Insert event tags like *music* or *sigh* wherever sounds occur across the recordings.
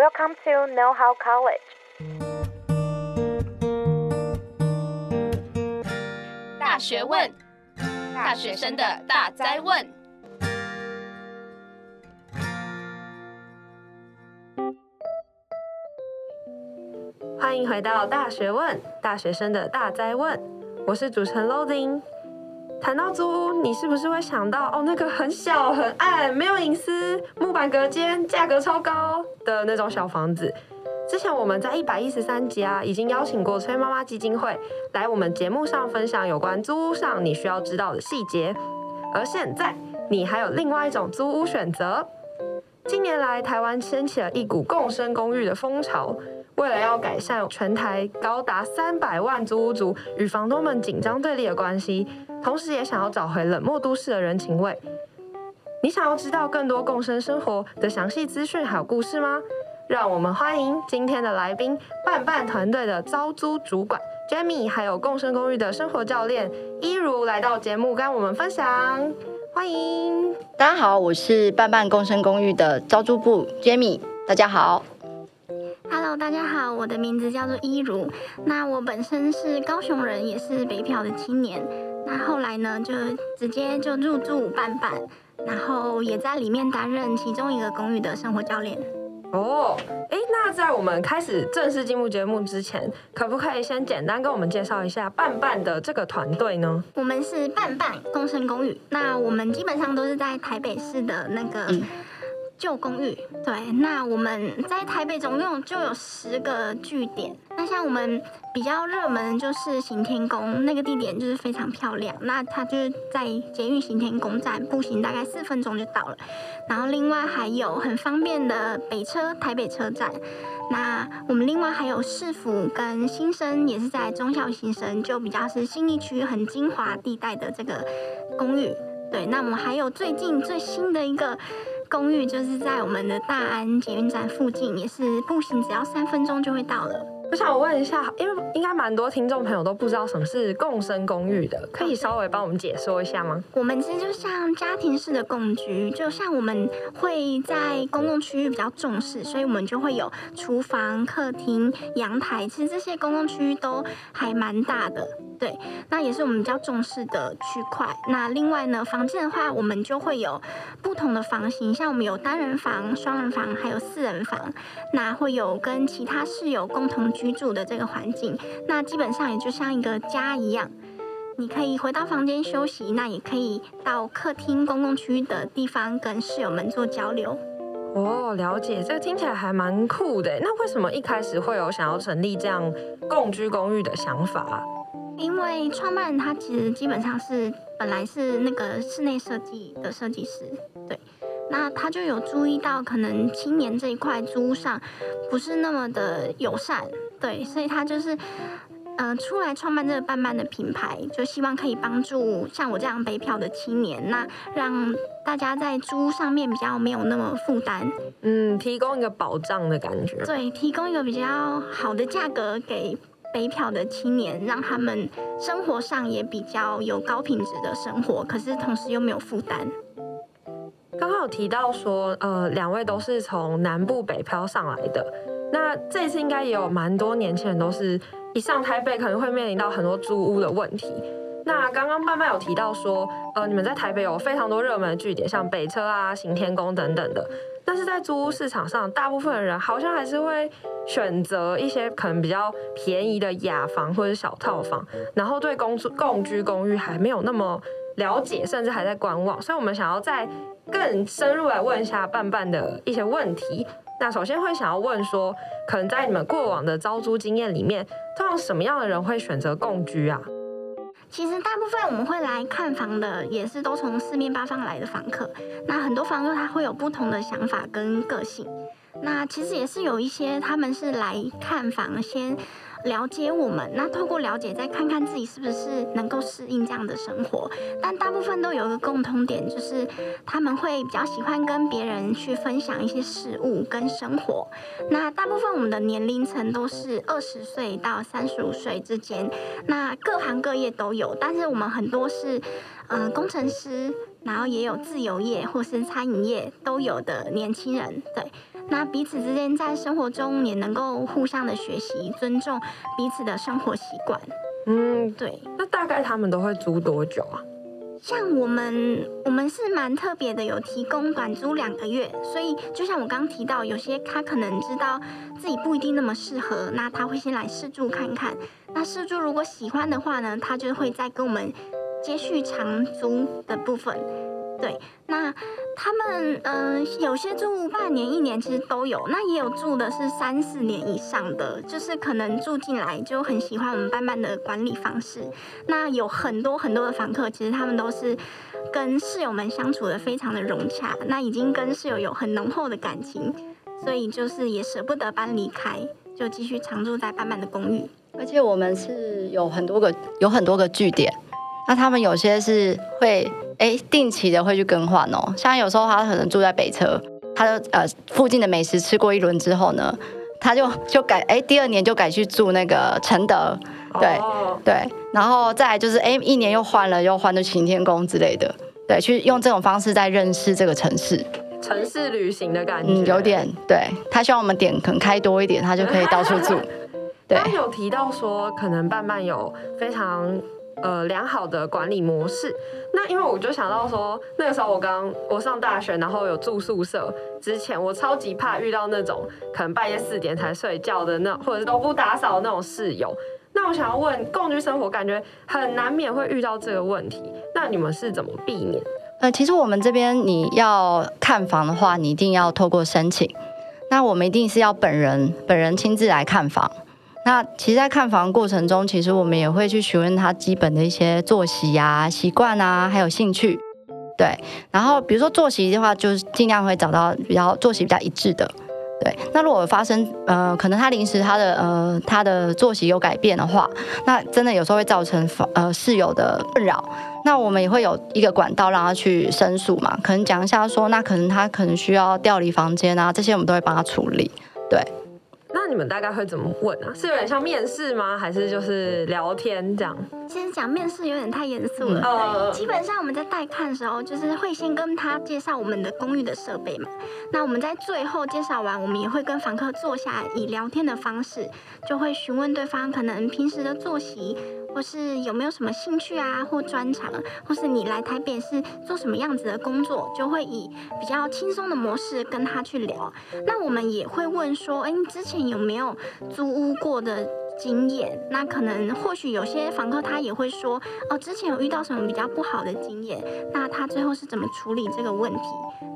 Welcome to Know How College。大学问，大学生的大哉问。欢迎回到大学问，大学生的大哉问。我是主持人 Loading。谈到租屋，你是不是会想到哦，那个很小很暗、没有隐私、木板隔间、价格超高的那种小房子？之前我们在一百一十三集啊，已经邀请过崔妈妈基金会来我们节目上分享有关租屋上你需要知道的细节。而现在，你还有另外一种租屋选择。近年来，台湾掀起了一股共生公寓的风潮。为了要改善全台高达三百万租屋族与房东们紧张对立的关系，同时也想要找回冷漠都市的人情味。你想要知道更多共生生活的详细资讯还有故事吗？让我们欢迎今天的来宾，伴伴团队的招租主管 Jamie，还有共生公寓的生活教练一如来到节目跟我们分享。欢迎大家好，我是伴伴共生公寓的招租部 Jamie，大家好。Hello，大家好，我的名字叫做一如。那我本身是高雄人，也是北漂的青年。那后来呢，就直接就入住伴伴，然后也在里面担任其中一个公寓的生活教练。哦，哎，那在我们开始正式进入节目之前，可不可以先简单跟我们介绍一下伴伴的这个团队呢？我们是伴伴共生公寓。那我们基本上都是在台北市的那个。嗯旧公寓，对，那我们在台北总共就有十个据点。那像我们比较热门就是行天宫那个地点，就是非常漂亮。那它就是在捷运行天宫站，步行大概四分钟就到了。然后另外还有很方便的北车台北车站。那我们另外还有市府跟新生，也是在忠孝新生，就比较是新一区很精华地带的这个公寓。对，那我们还有最近最新的一个。公寓就是在我们的大安捷运站附近，也是步行只要三分钟就会到了。我想问一下，因为应该蛮多听众朋友都不知道什么是共生公寓的，可以稍微帮我们解说一下吗？我们其实就像家庭式的共居，就像我们会在公共区域比较重视，所以我们就会有厨房、客厅、阳台，其实这些公共区域都还蛮大的。对，那也是我们比较重视的区块。那另外呢，房间的话，我们就会有不同的房型，像我们有单人房、双人房，还有四人房。那会有跟其他室友共同居住的这个环境。那基本上也就像一个家一样，你可以回到房间休息，那也可以到客厅公共区域的地方跟室友们做交流。哦，了解，这个听起来还蛮酷的。那为什么一开始会有想要成立这样共居公寓的想法？因为创办人他其实基本上是本来是那个室内设计的设计师，对，那他就有注意到可能青年这一块租屋上不是那么的友善，对，所以他就是呃出来创办这个伴伴的品牌，就希望可以帮助像我这样北漂的青年，那让大家在租屋上面比较没有那么负担，嗯，提供一个保障的感觉，对，提供一个比较好的价格给。北漂的青年，让他们生活上也比较有高品质的生活，可是同时又没有负担。刚刚有提到说，呃，两位都是从南部北漂上来的，那这次应该也有蛮多年轻人都是一上台北可能会面临到很多租屋的问题。那刚刚伴伴有提到说，呃，你们在台北有非常多热门的据点，像北车啊、行天宫等等的。但是在租屋市场上，大部分的人好像还是会选择一些可能比较便宜的雅房或者小套房，然后对公租共居公寓还没有那么了解，甚至还在观望。所以我们想要再更深入来问一下伴伴的一些问题。那首先会想要问说，可能在你们过往的招租经验里面，通常什么样的人会选择共居啊？其实大部分我们会来看房的，也是都从四面八方来的房客。那很多房客他会有不同的想法跟个性。那其实也是有一些他们是来看房先。了解我们，那透过了解，再看看自己是不是能够适应这样的生活。但大部分都有一个共通点，就是他们会比较喜欢跟别人去分享一些事物跟生活。那大部分我们的年龄层都是二十岁到三十五岁之间，那各行各业都有，但是我们很多是嗯、呃、工程师，然后也有自由业或是餐饮业都有的年轻人，对。那彼此之间在生活中也能够互相的学习，尊重彼此的生活习惯。嗯，对。那大概他们都会租多久啊？像我们，我们是蛮特别的，有提供短租两个月。所以就像我刚刚提到，有些他可能知道自己不一定那么适合，那他会先来试住看看。那试住如果喜欢的话呢，他就会再跟我们接续长租的部分。对，那他们嗯、有些住半年、一年，其实都有。那也有住的是三四年以上的，就是可能住进来就很喜欢我们班班的管理方式。那有很多很多的房客，其实他们都是跟室友们相处得非常的融洽，那已经跟室友有很浓厚的感情，所以就是也舍不得搬离开，就继续常住在班班的公寓。而且我们是有很多个，有很多个据点。那他们有些是会哎定期的会去更换哦，像有时候他可能住在北车，他就呃附近的美食吃过一轮之后呢，他就就改哎第二年就改去住那个承德，对、oh. 对，然后再来就是哎一年又换了又换的晴天宫之类的，对，去用这种方式在认识这个城市，城市旅行的感觉，嗯，有点对，他希望我们点可能开多一点，他就可以到处住。*laughs* 对，他有提到说可能伴伴有非常。呃，良好的管理模式。那因为我就想到说，那个时候我刚我上大学，然后有住宿舍之前，我超级怕遇到那种可能半夜四点才睡觉的那，或者是都不打扫的那种室友。那我想要问，共居生活感觉很难免会遇到这个问题，那你们是怎么避免？呃，其实我们这边你要看房的话，你一定要透过申请。那我们一定是要本人本人亲自来看房。那其实，在看房过程中，其实我们也会去询问他基本的一些作息啊、习惯啊，还有兴趣。对，然后比如说作息的话，就是尽量会找到比较作息比较一致的。对，那如果发生呃，可能他临时他的呃他的作息有改变的话，那真的有时候会造成房呃室友的困扰。那我们也会有一个管道让他去申诉嘛，可能讲一下说，那可能他可能需要调离房间啊，这些我们都会帮他处理。对。那你们大概会怎么问啊？是有点像面试吗？还是就是聊天这样？其实讲面试有点太严肃了。嗯。基本上我们在带看的时候，就是会先跟他介绍我们的公寓的设备嘛。那我们在最后介绍完，我们也会跟房客坐下来，以聊天的方式，就会询问对方可能平时的作息。或是有没有什么兴趣啊，或专长，或是你来台北是做什么样子的工作，就会以比较轻松的模式跟他去聊。那我们也会问说，哎，你之前有没有租屋过的经验？那可能或许有些房客他也会说，哦，之前有遇到什么比较不好的经验，那他最后是怎么处理这个问题？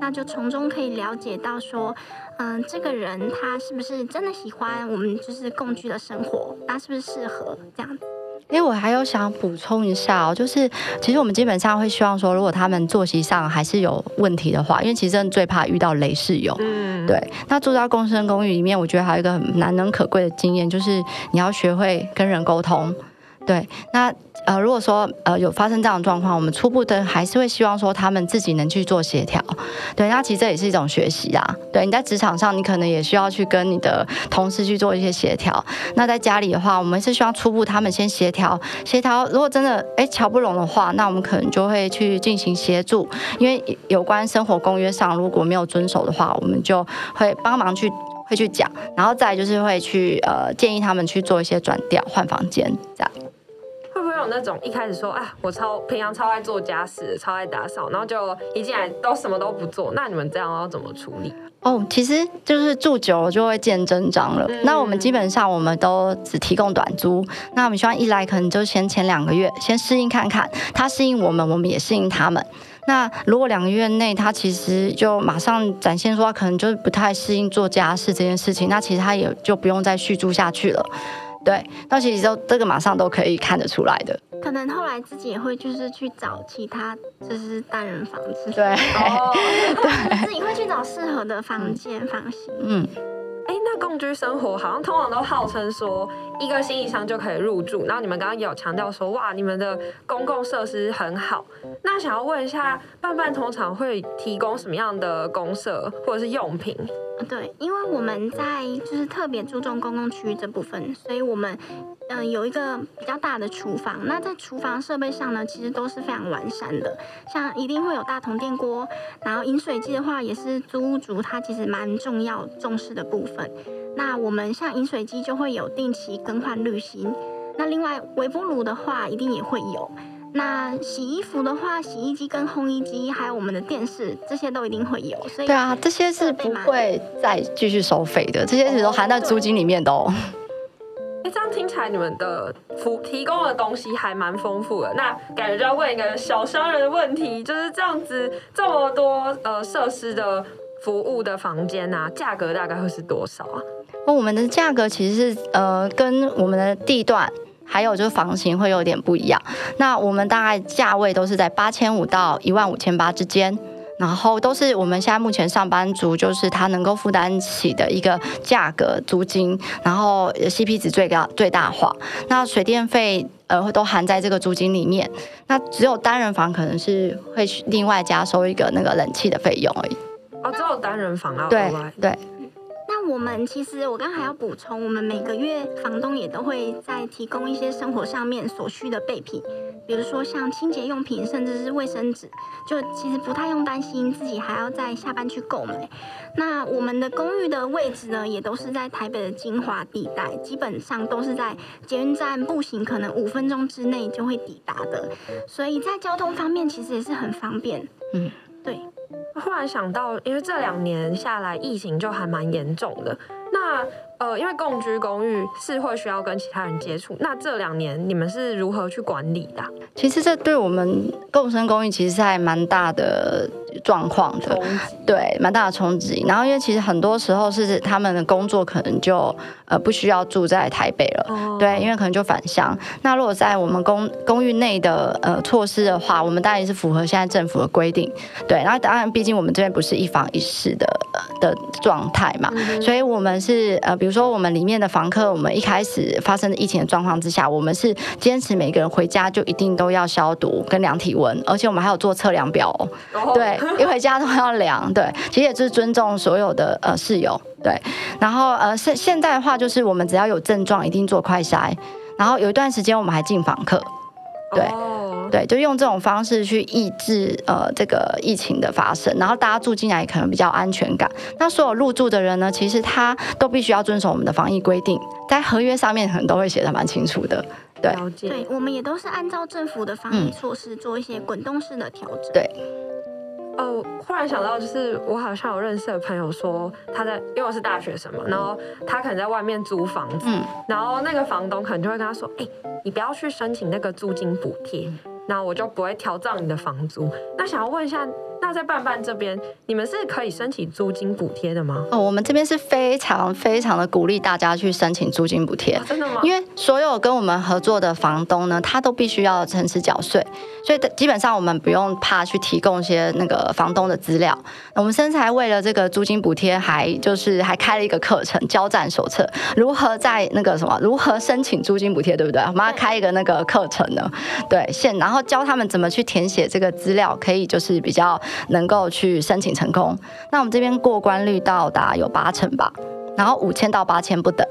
那就从中可以了解到说，嗯，这个人他是不是真的喜欢我们就是共居的生活？他是不是适合这样子？因为我还有想补充一下哦，就是其实我们基本上会希望说，如果他们作息上还是有问题的话，因为其实真的最怕遇到雷室友。嗯，对。那住在共生公寓里面，我觉得还有一个很难能可贵的经验，就是你要学会跟人沟通。对，那呃，如果说呃有发生这样的状况，我们初步的还是会希望说他们自己能去做协调。对，那其实这也是一种学习啊。对，你在职场上，你可能也需要去跟你的同事去做一些协调。那在家里的话，我们是希望初步他们先协调，协调。如果真的哎乔不拢的话，那我们可能就会去进行协助。因为有关生活公约上如果没有遵守的话，我们就会帮忙去会去讲，然后再就是会去呃建议他们去做一些转调换房间这样。会不会有那种一开始说，啊，我超平常超爱做家事，超爱打扫，然后就一进来都什么都不做，那你们这样要怎么处理？哦，其实就是住久了就会见真章了。那我们基本上我们都只提供短租，那我们希望一来可能就先前两个月先适应看看，他适应我们，我们也适应他们。那如果两个月内他其实就马上展现说他可能就是不太适应做家事这件事情，那其实他也就不用再续住下去了。对，那其实都这个马上都可以看得出来的。可能后来自己也会就是去找其他就是单人房子，对，哦、*laughs* 对，自己会去找适合的房间房型。嗯，哎，那共居生活好像通常都号称说一个行李箱就可以入住。然后你们刚刚有强调说，哇，你们的公共设施很好。那想要问一下，伴伴通常会提供什么样的公设或者是用品？对，因为我们在就是特别注重公共区域这部分，所以我们嗯、有一个比较大的厨房。那在厨房设备上呢，其实都是非常完善的，像一定会有大铜电锅，然后饮水机的话也是租屋族他其实蛮重要重视的部分。那我们像饮水机就会有定期更换滤芯，那另外微波炉的话一定也会有。那洗衣服的话，洗衣机跟烘衣机，还有我们的电视，这些都一定会有。所以对啊，这些是不会再继续收费的，这些是都含在租金里面的哦。哎，这样听起来你们的服提供的东西还蛮丰富的。那感觉就要问一个小商人的问题，就是这样子这么多呃设施的服务的房间啊，价格大概会是多少啊？那我们的价格其实是呃跟我们的地段。还有就是房型会有点不一样，那我们大概价位都是在八千五到一万五千八之间，然后都是我们现在目前上班族就是他能够负担起的一个价格租金，然后 CP 值最高最大化，那水电费呃都含在这个租金里面，那只有单人房可能是会另外加收一个那个冷气的费用而已。哦，只有单人房啊？对对。那我们其实，我刚还要补充，我们每个月房东也都会在提供一些生活上面所需的备品，比如说像清洁用品，甚至是卫生纸，就其实不太用担心自己还要在下班去购买。那我们的公寓的位置呢，也都是在台北的精华地带，基本上都是在捷运站步行可能五分钟之内就会抵达的，所以在交通方面其实也是很方便。嗯，对。忽然想到，因为这两年下来疫情就还蛮严重的，那呃，因为共居公寓是会需要跟其他人接触，那这两年你们是如何去管理的？其实这对我们共生公寓其实是还蛮大的状况的，对，蛮大的冲击。然后因为其实很多时候是他们的工作可能就呃不需要住在台北了，哦、对，因为可能就返乡。那如果在我们公公寓内的呃措施的话，我们当然也是符合现在政府的规定，对。然后当然，毕竟我们这边不是一房一室的的状态嘛，嗯、所以我们是呃，比如说我们里面的房客，我们一开始发生的疫情的状况之下，我们是坚持每个人回家就一定都要消毒跟量体温，而且我们还有做测量表，哦、对。一回家都要量，对，其实也是尊重所有的呃室友，对。然后呃现现在的话，就是我们只要有症状，一定做快筛。然后有一段时间，我们还进访客，对、oh. 对，就用这种方式去抑制呃这个疫情的发生。然后大家住进来也可能比较安全感。那所有入住的人呢，其实他都必须要遵守我们的防疫规定，在合约上面可能都会写的蛮清楚的，对。对，我们也都是按照政府的防疫措施做一些滚动式的调整，对。哦，忽然想到，就是我好像有认识的朋友说，他在，因为我是大学生嘛，然后他可能在外面租房子，嗯，然后那个房东可能就会跟他说，哎，你不要去申请那个租金补贴，那我就不会调涨你的房租。那想要问一下。那在办办这边，你们是可以申请租金补贴的吗？哦，我们这边是非常非常的鼓励大家去申请租金补贴。哦，真的吗？因为所有跟我们合作的房东呢，他都必须要诚实缴税，所以基本上我们不用怕去提供一些那个房东的资料。我们甚至还为了这个租金补贴，还就是还开了一个课程交战手册，如何在那个什么如何申请租金补贴，对不对？我们要开一个那个课程呢，对，现然后教他们怎么去填写这个资料，可以就是比较。能够去申请成功，那我们这边过关率到达有八成吧，然后五千到八千不等。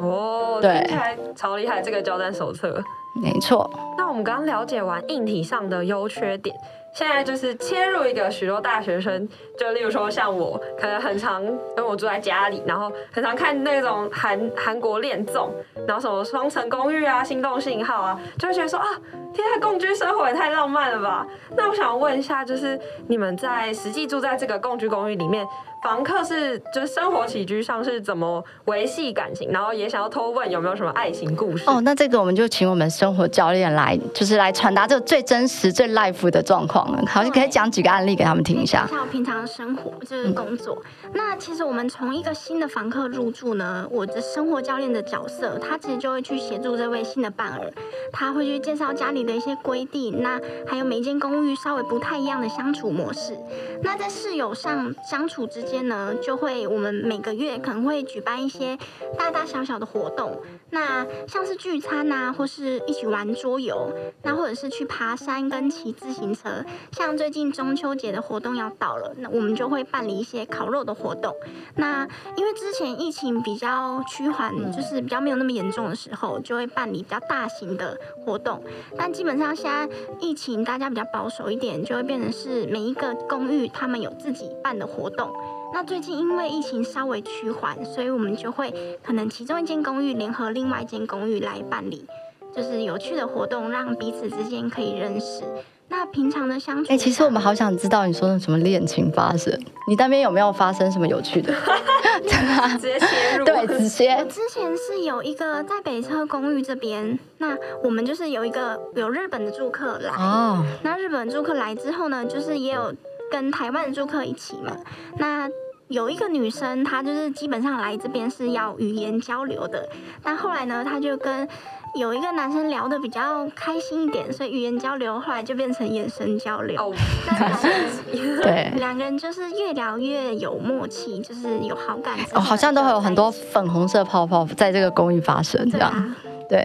哦，对，超厉害，这个交战手册，没错。那我们刚刚了解完硬体上的优缺点。现在就是切入一个许多大学生，就例如说像我，可能很常跟我住在家里，然后很常看那种韩韩国恋综，然后什么双层公寓啊、心动信号啊，就会觉得说啊，天啊，共居生活也太浪漫了吧？那我想问一下，就是你们在实际住在这个共居公寓里面。房客是就是生活起居上是怎么维系感情，然后也想要偷问有没有什么爱情故事哦。那这个我们就请我们生活教练来，就是来传达这个最真实、最 life 的状况了。好，你可以讲几个案例给他们听一下。像我平常的生活就是工作，嗯、那其实我们从一个新的房客入住呢，我的生活教练的角色，他其实就会去协助这位新的伴儿，他会去介绍家里的一些规定，那还有每间公寓稍微不太一样的相处模式。那在室友上相处之间呢，就会我们每个月可能会举办一些大大小小的活动。那像是聚餐啊，或是一起玩桌游，那或者是去爬山跟骑自行车。像最近中秋节的活动要到了，那我们就会办理一些烤肉的活动。那因为之前疫情比较趋缓，就是比较没有那么严重的时候，就会办理比较大型的活动。但基本上现在疫情大家比较保守一点，就会变成是每一个公寓他们有自己办的活动。那最近因为疫情稍微趋缓，所以我们就会可能其中一间公寓联合另外一间公寓来办理，就是有趣的活动，让彼此之间可以认识。那平常的相处，哎、欸，其实我们好想知道你说的什么恋情发生，你那边有没有发生什么有趣的？*laughs* 直接切入，对，直接。我之前是有一个在北车公寓这边，那我们就是有一个有日本的住客来，哦，那日本住客来之后呢，就是也有。跟台湾的住客一起嘛，那有一个女生，她就是基本上来这边是要语言交流的，但后来呢，她就跟有一个男生聊得比较开心一点，所以语言交流后来就变成眼神交流。哦，对，两个人就是越聊越有默契，就是有好感。哦，好像都会有很多粉红色泡泡在这个公寓发生，这样。对，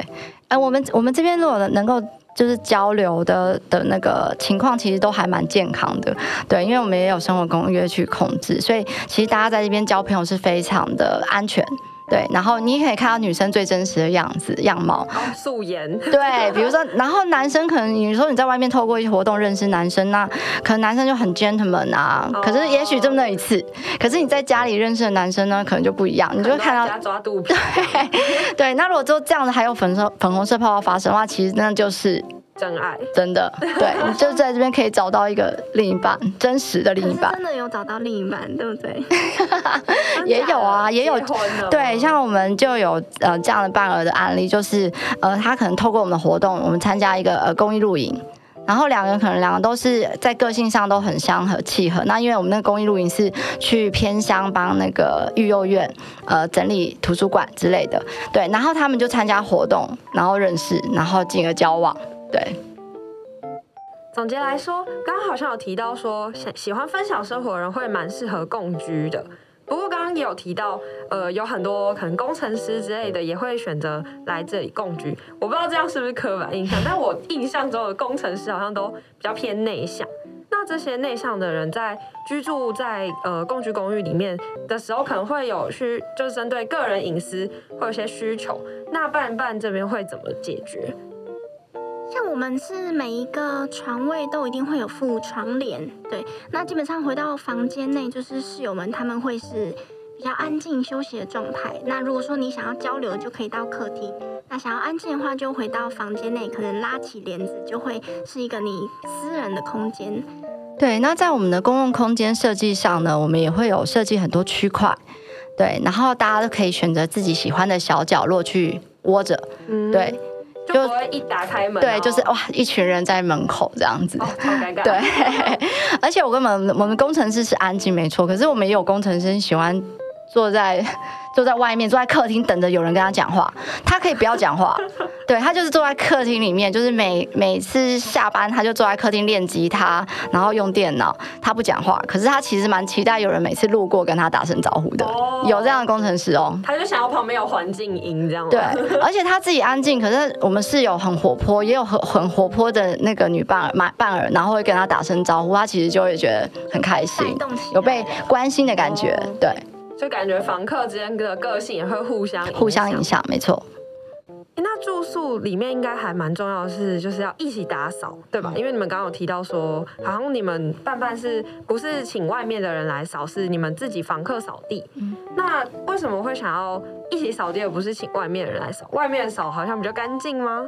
哎、啊，我们我们这边如果能够。就是交流的的那个情况，其实都还蛮健康的，对，因为我们也有生活公约去控制，所以其实大家在这边交朋友是非常的安全。对，然后你也可以看到女生最真实的样子样貌，素颜。对，比如说，然后男生可能你说你在外面透过一些活动认识男生，那可能男生就很 gentleman 啊，可是也许这么那一次，可是你在家里认识的男生呢，可能就不一样，你就会看到抓肚皮。对，对，那如果就这样子还有粉色粉红色泡泡发生的话，其实那就是。真爱，真的，对，你 *laughs* 就在这边可以找到一个另一半，真实的另一半。真的有找到另一半，对不对？*laughs* 也有啊，也有。对，像我们就有呃这样的伴儿的案例，就是呃他可能透过我们的活动，我们参加一个呃公益露营，然后两个人可能两个都是在个性上都很相合契合。那因为我们那个公益露营是去偏乡帮那个育幼院呃整理图书馆之类的，对，然后他们就参加活动，然后认识，然后进而交往。对，总结来说，刚刚好像有提到说，喜喜欢分享生活的人会蛮适合共居的。不过刚刚也有提到，呃，有很多可能工程师之类的也会选择来这里共居。我不知道这样是不是刻板印象，但我印象中的工程师好像都比较偏内向。那这些内向的人在居住在呃共居公寓里面的时候，可能会有需就是针对个人隐私会有些需求。那办办这边会怎么解决？像我们是每一个床位都一定会有副床帘，对。那基本上回到房间内，就是室友们他们会是比较安静休息的状态。那如果说你想要交流，就可以到客厅；那想要安静的话，就回到房间内，可能拉起帘子，就会是一个你私人的空间。对。那在我们的公共空间设计上呢，我们也会有设计很多区块，对。然后大家都可以选择自己喜欢的小角落去窝着，嗯，对。就一打开门，对，就是哇，一群人在门口这样子，哦、好尴尬。*laughs* 对，*laughs* 而且我跟我们我们工程师是安静没错，可是我们也有工程师喜欢坐在。*laughs* 坐在外面，坐在客厅等着有人跟他讲话。他可以不要讲话，*laughs* 对，他就是坐在客厅里面，就是每每次下班他就坐在客厅练吉他，然后用电脑，他不讲话。可是他其实蛮期待有人每次路过跟他打声招呼的。哦，有这样的工程师哦。他就想要旁边有环境音这样。对，而且他自己安静，可是我们室友很活泼，也有很很活泼的那个女伴儿、伴儿，然后会跟他打声招呼，他其实就会觉得很开心，有被关心的感觉，对。就感觉房客之间的个性也会互相互相影响，没错。那住宿里面应该还蛮重要的是，就是要一起打扫，对吧？因为你们刚刚有提到说，好像你们办办是不是请外面的人来扫，是你们自己房客扫地。那为什么会想要一起扫地，而不是请外面的人来扫？外面扫好像比较干净吗？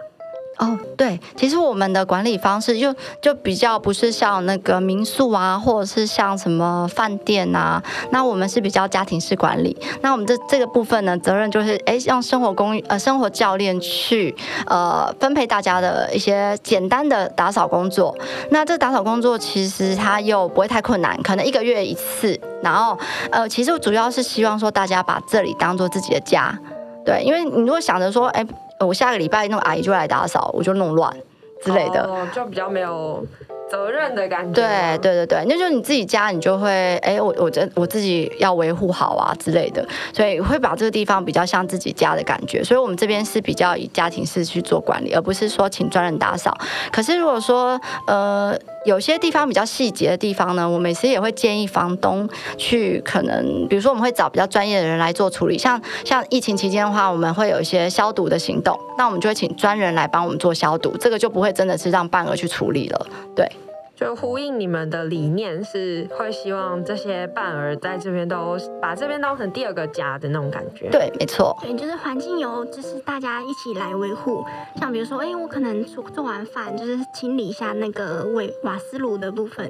哦，对，其实我们的管理方式就就比较不是像那个民宿啊，或者是像什么饭店啊，那我们是比较家庭式管理。那我们这这个部分呢，责任就是哎，让生活公呃生活教练去呃分配大家的一些简单的打扫工作。那这打扫工作其实它又不会太困难，可能一个月一次。然后呃，其实主要是希望说大家把这里当做自己的家，对，因为你如果想着说哎。我下个礼拜那个阿姨就来打扫，我就弄乱之类的，哦，就比较没有责任的感觉。对对对对，那就是你自己家，你就会哎，我我这我自己要维护好啊之类的，所以会把这个地方比较像自己家的感觉。所以我们这边是比较以家庭式去做管理，而不是说请专人打扫。可是如果说呃。有些地方比较细节的地方呢，我每次也会建议房东去，可能比如说我们会找比较专业的人来做处理，像像疫情期间的话，我们会有一些消毒的行动，那我们就会请专人来帮我们做消毒，这个就不会真的是让半额去处理了，对。就呼应你们的理念，是会希望这些伴儿在这边都把这边当成第二个家的那种感觉。对，没错。对，就是环境由就是大家一起来维护。像比如说，哎、欸，我可能做做完饭，就是清理一下那个瓦瓦斯炉的部分。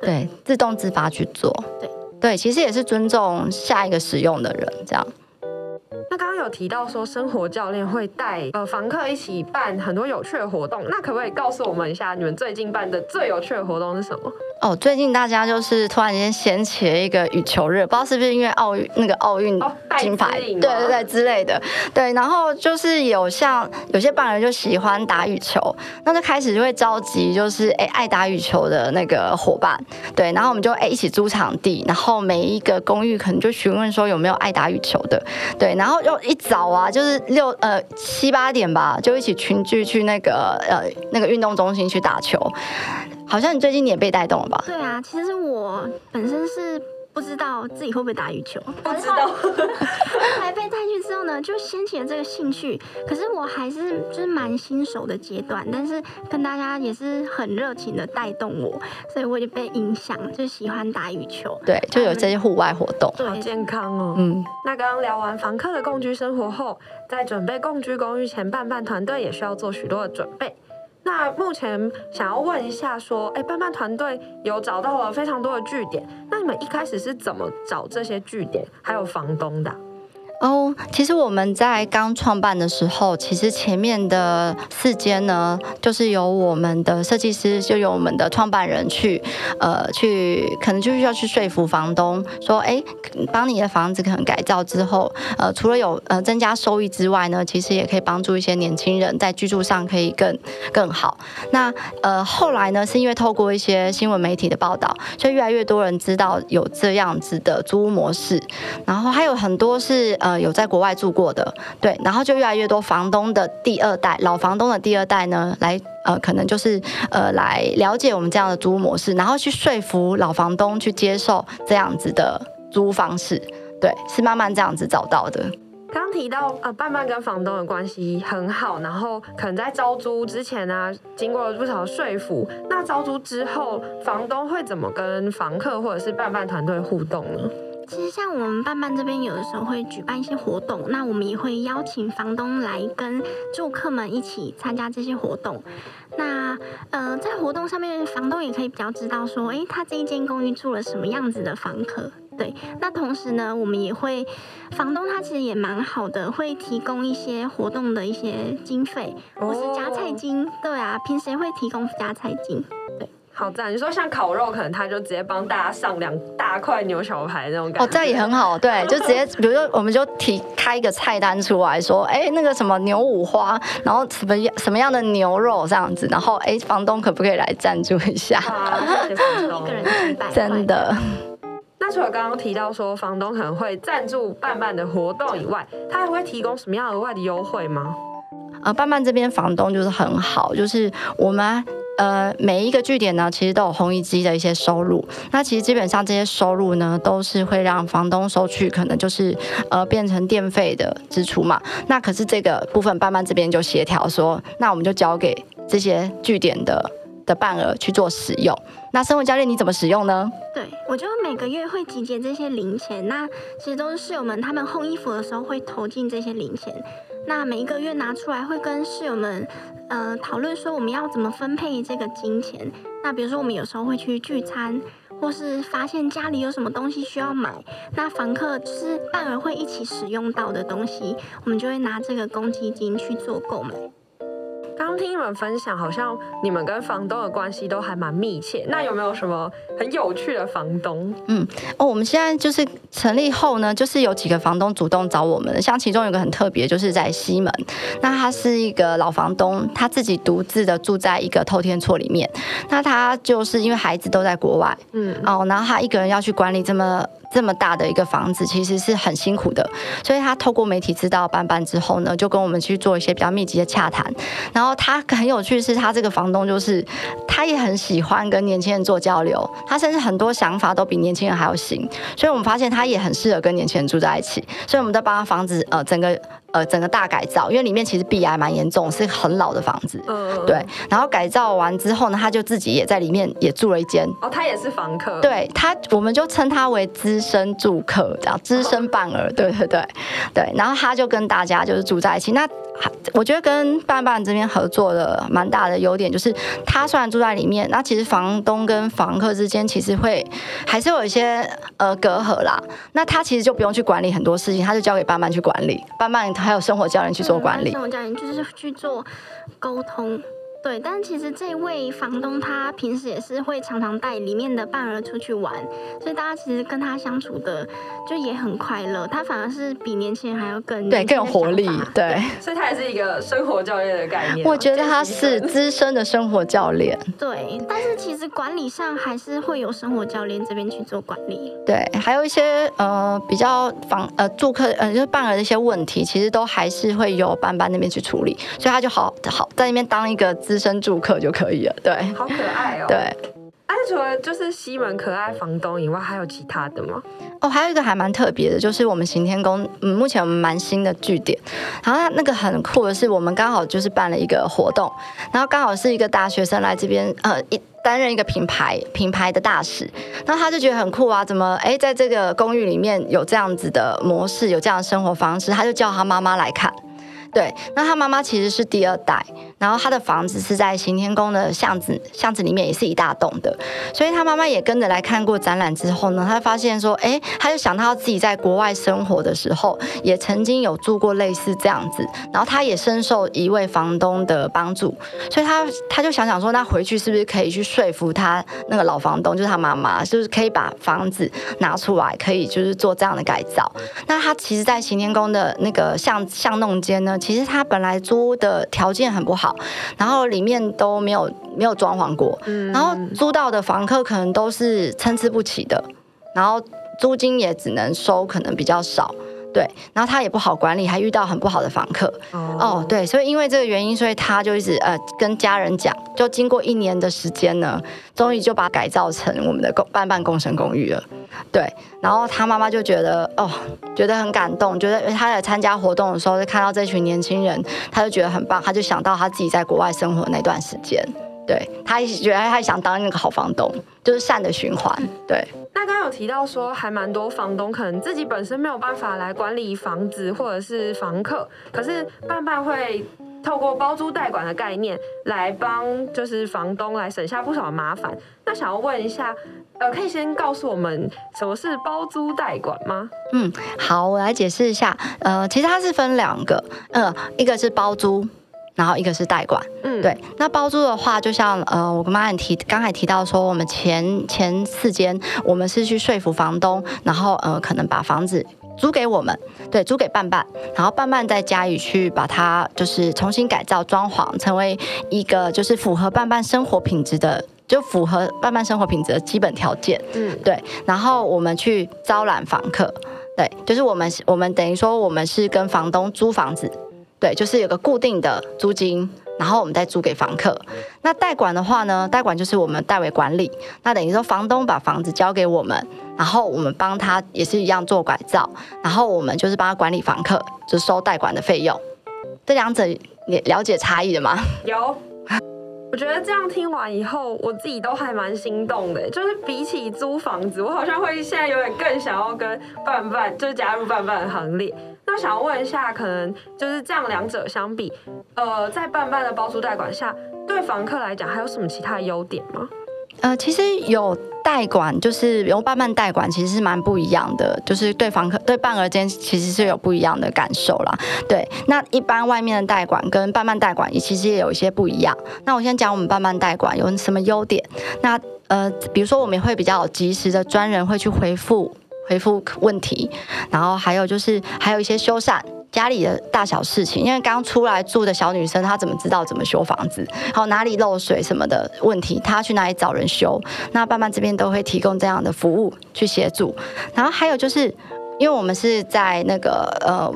对，对，自动自发去做。对对，其实也是尊重下一个使用的人，这样。那刚刚有提到说，生活教练会带呃房客一起办很多有趣的活动，那可不可以告诉我们一下，你们最近办的最有趣的活动是什么？哦，最近大家就是突然间掀起了一个羽球热，不知道是不是因为奥运那个奥运金牌，哦、对对对之类的，对，然后就是有像有些伴儿就喜欢打羽球，那就开始就会召集就是哎爱打羽球的那个伙伴，对，然后我们就哎一起租场地，然后每一个公寓可能就询问说有没有爱打羽球的，对，然后又一早啊就是六呃七八点吧，就一起群聚去那个呃那个运动中心去打球。好像你最近你也被带动了吧？对啊，其实我本身是不知道自己会不会打羽球，不知道。*laughs* 后来被带去之后呢，就掀起了这个兴趣。可是我还是就是蛮新手的阶段，但是跟大家也是很热情的带动我，所以我就被影响，就喜欢打羽球。对，就有这些户外活动，好健康哦。嗯，那刚刚聊完房客的共居生活后，在准备共居公寓前，伴伴团队也需要做许多的准备。那目前想要问一下，说，哎，班班团队有找到了非常多的据点，那你们一开始是怎么找这些据点，还有房东的？哦，其实我们在刚创办的时候，其实前面的四间呢，就是由我们的设计师，就由我们的创办人去，呃，去可能就是要去说服房东，说，哎，帮你的房子可能改造之后，呃，除了有呃增加收益之外呢，其实也可以帮助一些年轻人在居住上可以更更好。那呃后来呢，是因为透过一些新闻媒体的报道，所以越来越多人知道有这样子的租屋模式，然后还有很多是呃。呃，有在国外住过的，对，然后就越来越多房东的第二代，老房东的第二代呢，来呃，可能就是呃，来了解我们这样的租屋模式，然后去说服老房东去接受这样子的租屋方式，对，是慢慢这样子找到的。刚提到呃，伴伴跟房东的关系很好，然后可能在招租之前呢、经过了不少说服，那招租之后，房东会怎么跟房客或者是伴伴团队互动呢？其实像我们伴伴这边有的时候会举办一些活动，那我们也会邀请房东来跟住客们一起参加这些活动。那呃，在活动上面，房东也可以比较知道说，诶，他这一间公寓住了什么样子的房客。对，那同时呢，我们也会，房东他其实也蛮好的，会提供一些活动的一些经费，或是加菜金。对啊，平时也会提供加菜金。好赞！你说像烤肉，可能他就直接帮大家上两大块牛小排那种感觉。哦，这样也很好，对，就直接，比如说，我们就提开一个菜单出来说，哎，那个什么牛五花，然后什么样什么样的牛肉这样子，然后哎，房东可不可以来赞助一下？一个人真的。那除了刚刚提到说房东可能会赞助伴伴的活动以外，他还会提供什么样额外的优惠吗？呃，伴伴这边房东就是很好，就是我们。呃，每一个据点呢，其实都有烘衣机的一些收入。那其实基本上这些收入呢，都是会让房东收取，可能就是呃变成电费的支出嘛。那可是这个部分，班班这边就协调说，那我们就交给这些据点的的伴儿去做使用。那生活教练你怎么使用呢？对，我就每个月会集结这些零钱，那其实都是室友们他们烘衣服的时候会投进这些零钱。那每一个月拿出来会跟室友们。呃，讨论说我们要怎么分配这个金钱。那比如说，我们有时候会去聚餐，或是发现家里有什么东西需要买，那房客就是伴儿会一起使用到的东西，我们就会拿这个公积金去做购买。刚听你们分享，好像你们跟房东的关系都还蛮密切。那有没有什么很有趣的房东？嗯，哦，我们现在就是成立后呢，就是有几个房东主动找我们，像其中有个很特别，就是在西门，那他是一个老房东，他自己独自的住在一个透天厝里面。那他就是因为孩子都在国外，嗯，哦，然后他一个人要去管理这么。这么大的一个房子，其实是很辛苦的，所以他透过媒体知道班班之后呢，就跟我们去做一些比较密集的洽谈。然后他很有趣是，他这个房东就是他也很喜欢跟年轻人做交流，他甚至很多想法都比年轻人还要行，所以我们发现他也很适合跟年轻人住在一起。所以我们在帮他房子呃整个。呃，整个大改造，因为里面其实壁癌蛮严重，是很老的房子。嗯，对。然后改造完之后呢，他就自己也在里面也住了一间。哦，他也是房客。对他，我们就称他为资深住客，这样资深伴儿。哦、对对对对。然后他就跟大家就是住在一起。那我觉得跟伴伴这边合作的蛮大的优点就是，他虽然住在里面，那其实房东跟房客之间其实会还是有一些呃隔阂啦。那他其实就不用去管理很多事情，他就交给伴伴去管理。伴伴。还有生活教练去做管理，生活教练就是去做沟通。对，但其实这位房东他平时也是会常常带里面的伴儿出去玩，所以大家其实跟他相处的就也很快乐。他反而是比年轻人还要更对更有活力，对，对，所以他也是一个生活教练的概念。*laughs* 我觉得他是资深的生活教练。对，但是其实管理上还是会有生活教练这边去做管理。对，还有一些呃比较房呃住客呃就是伴儿的一些问题，其实都还是会有班班那边去处理，所以他就好好在那边当一个。资深住客就可以了，对，好可爱哦。对，啊，除了就是西门可爱房东以外，还有其他的吗？哦，还有一个还蛮特别的，就是我们行天宫，嗯，目前我们蛮新的据点。然后那个很酷的是，我们刚好就是办了一个活动，然后刚好是一个大学生来这边，呃，一担任一个品牌品牌的大使，然后他就觉得很酷啊，怎么哎，在这个公寓里面有这样子的模式，有这样的生活方式，他就叫他妈妈来看。对，那他妈妈其实是第二代，然后他的房子是在行天宫的巷子，巷子里面也是一大栋的，所以他妈妈也跟着来看过展览之后呢，他发现说，哎，他就想到自己在国外生活的时候，也曾经有住过类似这样子，然后他也深受一位房东的帮助，所以他他就想想说，那回去是不是可以去说服他那个老房东，就是他妈妈，就是可以把房子拿出来，可以就是做这样的改造。那他其实，在行天宫的那个巷巷弄间呢。其实他本来租的条件很不好，然后里面都没有没有装潢过，然后租到的房客可能都是参差不齐的，然后租金也只能收可能比较少。对，然后他也不好管理，还遇到很不好的房客。Oh. 哦，对，所以因为这个原因，所以他就一直呃跟家人讲，就经过一年的时间呢，终于就把改造成我们的公半半共生公寓了。对，然后他妈妈就觉得哦，觉得很感动，觉得他在参加活动的时候就看到这群年轻人，他就觉得很棒，他就想到他自己在国外生活那段时间，对，他也觉得他想当那个好房东，就是善的循环，对。那刚刚有提到说，还蛮多房东可能自己本身没有办法来管理房子或者是房客，可是伴伴会透过包租代管的概念来帮，就是房东来省下不少的麻烦。那想要问一下，呃，可以先告诉我们什么是包租代管吗？嗯，好，我来解释一下。呃，其实它是分两个，呃，一个是包租。然后一个是代管，嗯，对。那包租的话，就像呃，我跟妈妈提刚才提到说，我们前前四间，我们是去说服房东，然后呃，可能把房子租给我们，对，租给伴伴，然后伴伴再加以去把它就是重新改造装潢，成为一个就是符合伴伴生活品质的，就符合伴伴生活品质的基本条件，嗯，对。然后我们去招揽房客，对，就是我们我们等于说我们是跟房东租房子。对，就是有个固定的租金，然后我们再租给房客。那代管的话呢，代管就是我们代为管理。那等于说房东把房子交给我们，然后我们帮他也是一样做改造，然后我们就是帮他管理房客，就收代管的费用。这两者你了解差异的吗？*laughs* 有。我觉得这样听完以后，我自己都还蛮心动的。就是比起租房子，我好像会现在有点更想要跟伴伴，就是加入伴伴的行列。那想问一下，可能就是这样两者相比，呃，在半半的包租代管下，对房客来讲还有什么其他的优点吗？呃，其实有代管，就是由办办代管，其实是蛮不一样的，就是对房客对半额间其实是有不一样的感受啦。对，那一般外面的代管跟办办代管也其实也有一些不一样。那我先讲我们办办代管有什么优点。那呃，比如说我们会比较及时的专人会去回复回复问题，然后还有就是还有一些修缮。家里的大小事情，因为刚出来住的小女生，她怎么知道怎么修房子？然后哪里漏水什么的问题，她去哪里找人修？那爸妈这边都会提供这样的服务去协助。然后还有就是，因为我们是在那个呃。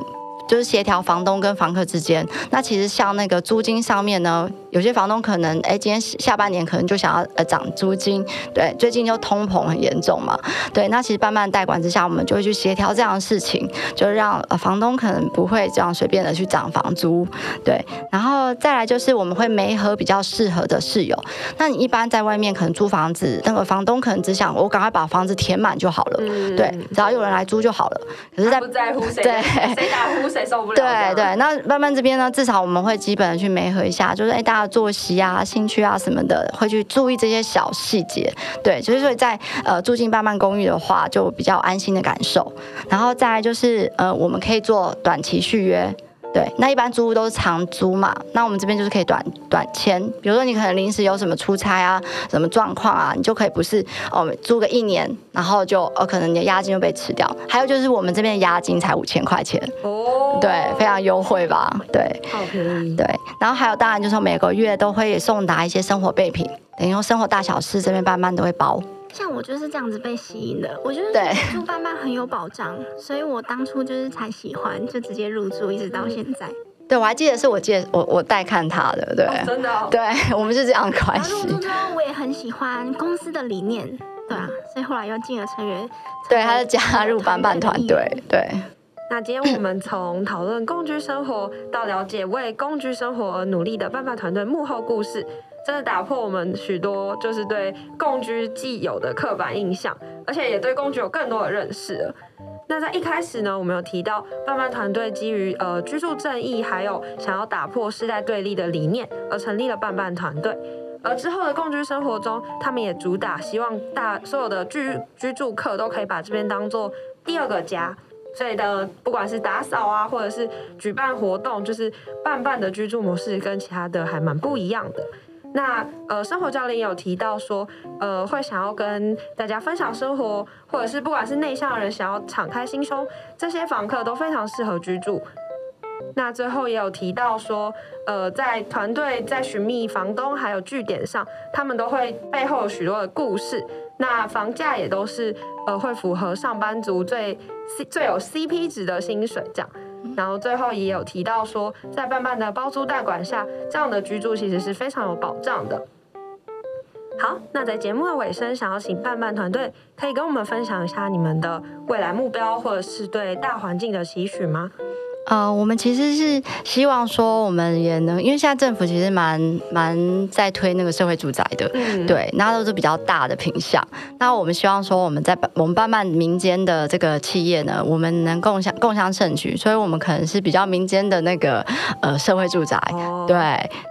就是协调房东跟房客之间。那其实像那个租金上面呢，有些房东可能哎，今天下半年可能就想要呃涨租金，对，最近就通膨很严重嘛，对。那其实慢慢代管之下，我们就会去协调这样的事情，就让呃房东可能不会这样随便的去涨房租，对。然后再来就是我们会媒合比较适合的室友。那你一般在外面可能租房子，那个房东可能只想我赶快把房子填满就好了，嗯、对，只要有人来租就好了。可是在，在不在乎谁对谁打呼。谁受不了？对对，那慢慢这边呢，至少我们会基本的去媒合一下，就是哎，大家作息啊、兴趣啊什么的，会去注意这些小细节。对，所以说在呃住进办办公寓的话，就比较安心的感受。然后再来就是呃，我们可以做短期续约。对，那一般租屋都是长租嘛，那我们这边就是可以短短签，比如说你可能临时有什么出差啊，什么状况啊，你就可以不是哦租个一年，然后就哦可能你的押金就被吃掉。还有就是我们这边的押金才五千块钱哦，对，非常优惠吧？对，好便宜。对，然后还有当然就是每个月都会送达一些生活备品，等于说生活大小事这边慢慢都会包。像我就是这样子被吸引的，我觉得住办办很有保障，所以我当初就是才喜欢，就直接入住，一直到现在。对，我还记得是我借我我带看他的，对，哦、真的、哦，对 *laughs* 我们是这样的关系。入住之后，我也很喜欢公司的理念，对啊，所以后来又进了成员，对，他就加入办办团队，对。那今天我们从讨论共居生活到了解为共居生活而努力的办办团队幕后故事。真的打破我们许多就是对共居既有的刻板印象，而且也对共居有更多的认识了。那在一开始呢，我们有提到办办团队基于呃居住正义，还有想要打破世代对立的理念而成立了办办团队。而之后的共居生活中，他们也主打希望大所有的居居住客都可以把这边当做第二个家。所以的不管是打扫啊，或者是举办活动，就是办办的居住模式跟其他的还蛮不一样的。那呃，生活教练也有提到说，呃，会想要跟大家分享生活，或者是不管是内向的人想要敞开心胸，这些房客都非常适合居住。那最后也有提到说，呃，在团队在寻觅房东还有据点上，他们都会背后有许多的故事。那房价也都是呃会符合上班族最最有 CP 值的薪水这样。然后最后也有提到说，在办办的包租代管下，这样的居住其实是非常有保障的。好，那在节目的尾声，想要请办办团队可以跟我们分享一下你们的未来目标，或者是对大环境的期许吗？呃，我们其实是希望说，我们也能，因为现在政府其实蛮蛮在推那个社会住宅的，嗯、对，那都是比较大的品项。那我们希望说，我们在我们办办民间的这个企业呢，我们能共享共享盛举，所以我们可能是比较民间的那个呃社会住宅，哦、对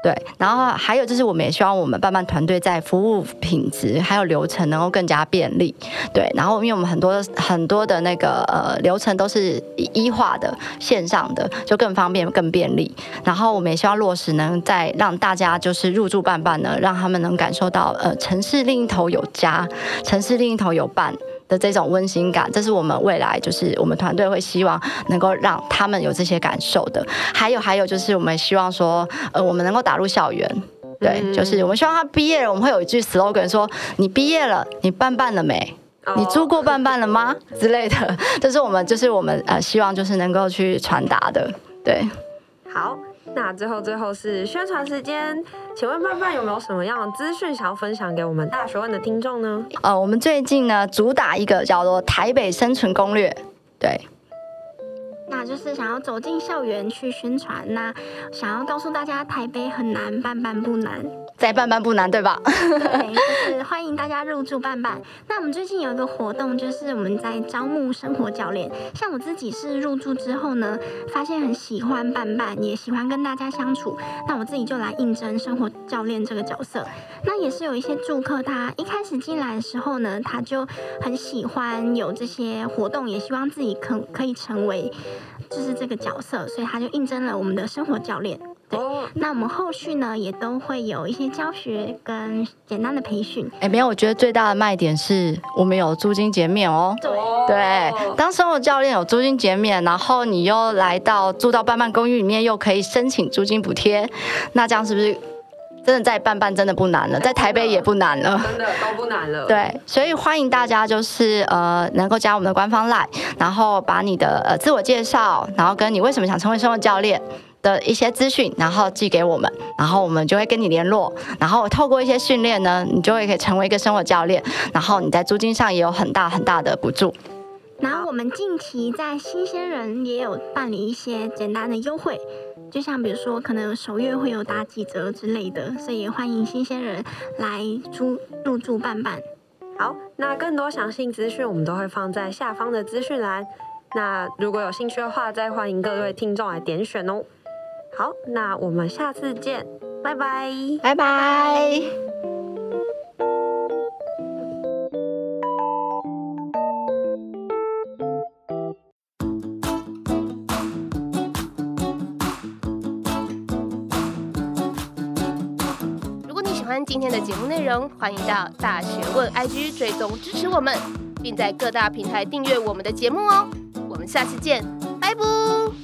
对。然后还有就是，我们也希望我们办办团队在服务品质还有流程能够更加便利，对。然后因为我们很多很多的那个呃流程都是一化的线上。的就更方便更便利，然后我们也希望落实能再让大家就是入住办办呢，让他们能感受到呃城市另一头有家，城市另一头有伴的这种温馨感，这是我们未来就是我们团队会希望能够让他们有这些感受的。还有还有就是我们希望说呃我们能够打入校园，对，嗯、就是我们希望他毕业了，我们会有一句 slogan 说你毕业了，你办办了没？你租过半半了吗？*laughs* 之类的，*laughs* 这是我们就是我们呃希望就是能够去传达的，对。好，那最后最后是宣传时间，请问办办有没有什么样的资讯想要分享给我们大学问的听众呢？呃，我们最近呢主打一个叫做台北生存攻略，对。那就是想要走进校园去宣传，那想要告诉大家台北很难，半半不难。在半半不难，对吧？对，就是 *laughs* 欢迎大家入住半半。那我们最近有一个活动，就是我们在招募生活教练。像我自己是入住之后呢，发现很喜欢半半，也喜欢跟大家相处。那我自己就来应征生活教练这个角色。那也是有一些住客，他一开始进来的时候呢，他就很喜欢有这些活动，也希望自己可可以成为就是这个角色，所以他就应征了我们的生活教练。对，那我们后续呢也都会有一些教学跟简单的培训。哎，没有，我觉得最大的卖点是我们有租金减免哦。对对，当生活教练有租金减免，然后你又来到住到半半公寓里面，又可以申请租金补贴，那这样是不是真的在办办真的不难了？在台北也不难了，真的都不难了。对，所以欢迎大家就是呃能够加我们的官方 LINE，然后把你的呃自我介绍，然后跟你为什么想成为生活教练。的一些资讯，然后寄给我们，然后我们就会跟你联络，然后透过一些训练呢，你就会可以成为一个生活教练，然后你在租金上也有很大很大的补助。然后我们近期在新鲜人也有办理一些简单的优惠，就像比如说可能首月会有打几折之类的，所以也欢迎新鲜人来租入住办办。好，那更多详细资讯我们都会放在下方的资讯栏，那如果有兴趣的话，再欢迎各位听众来点选哦。好，那我们下次见，拜拜，拜拜。节目内容，欢迎到大学问 IG 追踪支持我们，并在各大平台订阅我们的节目哦。我们下次见，拜拜。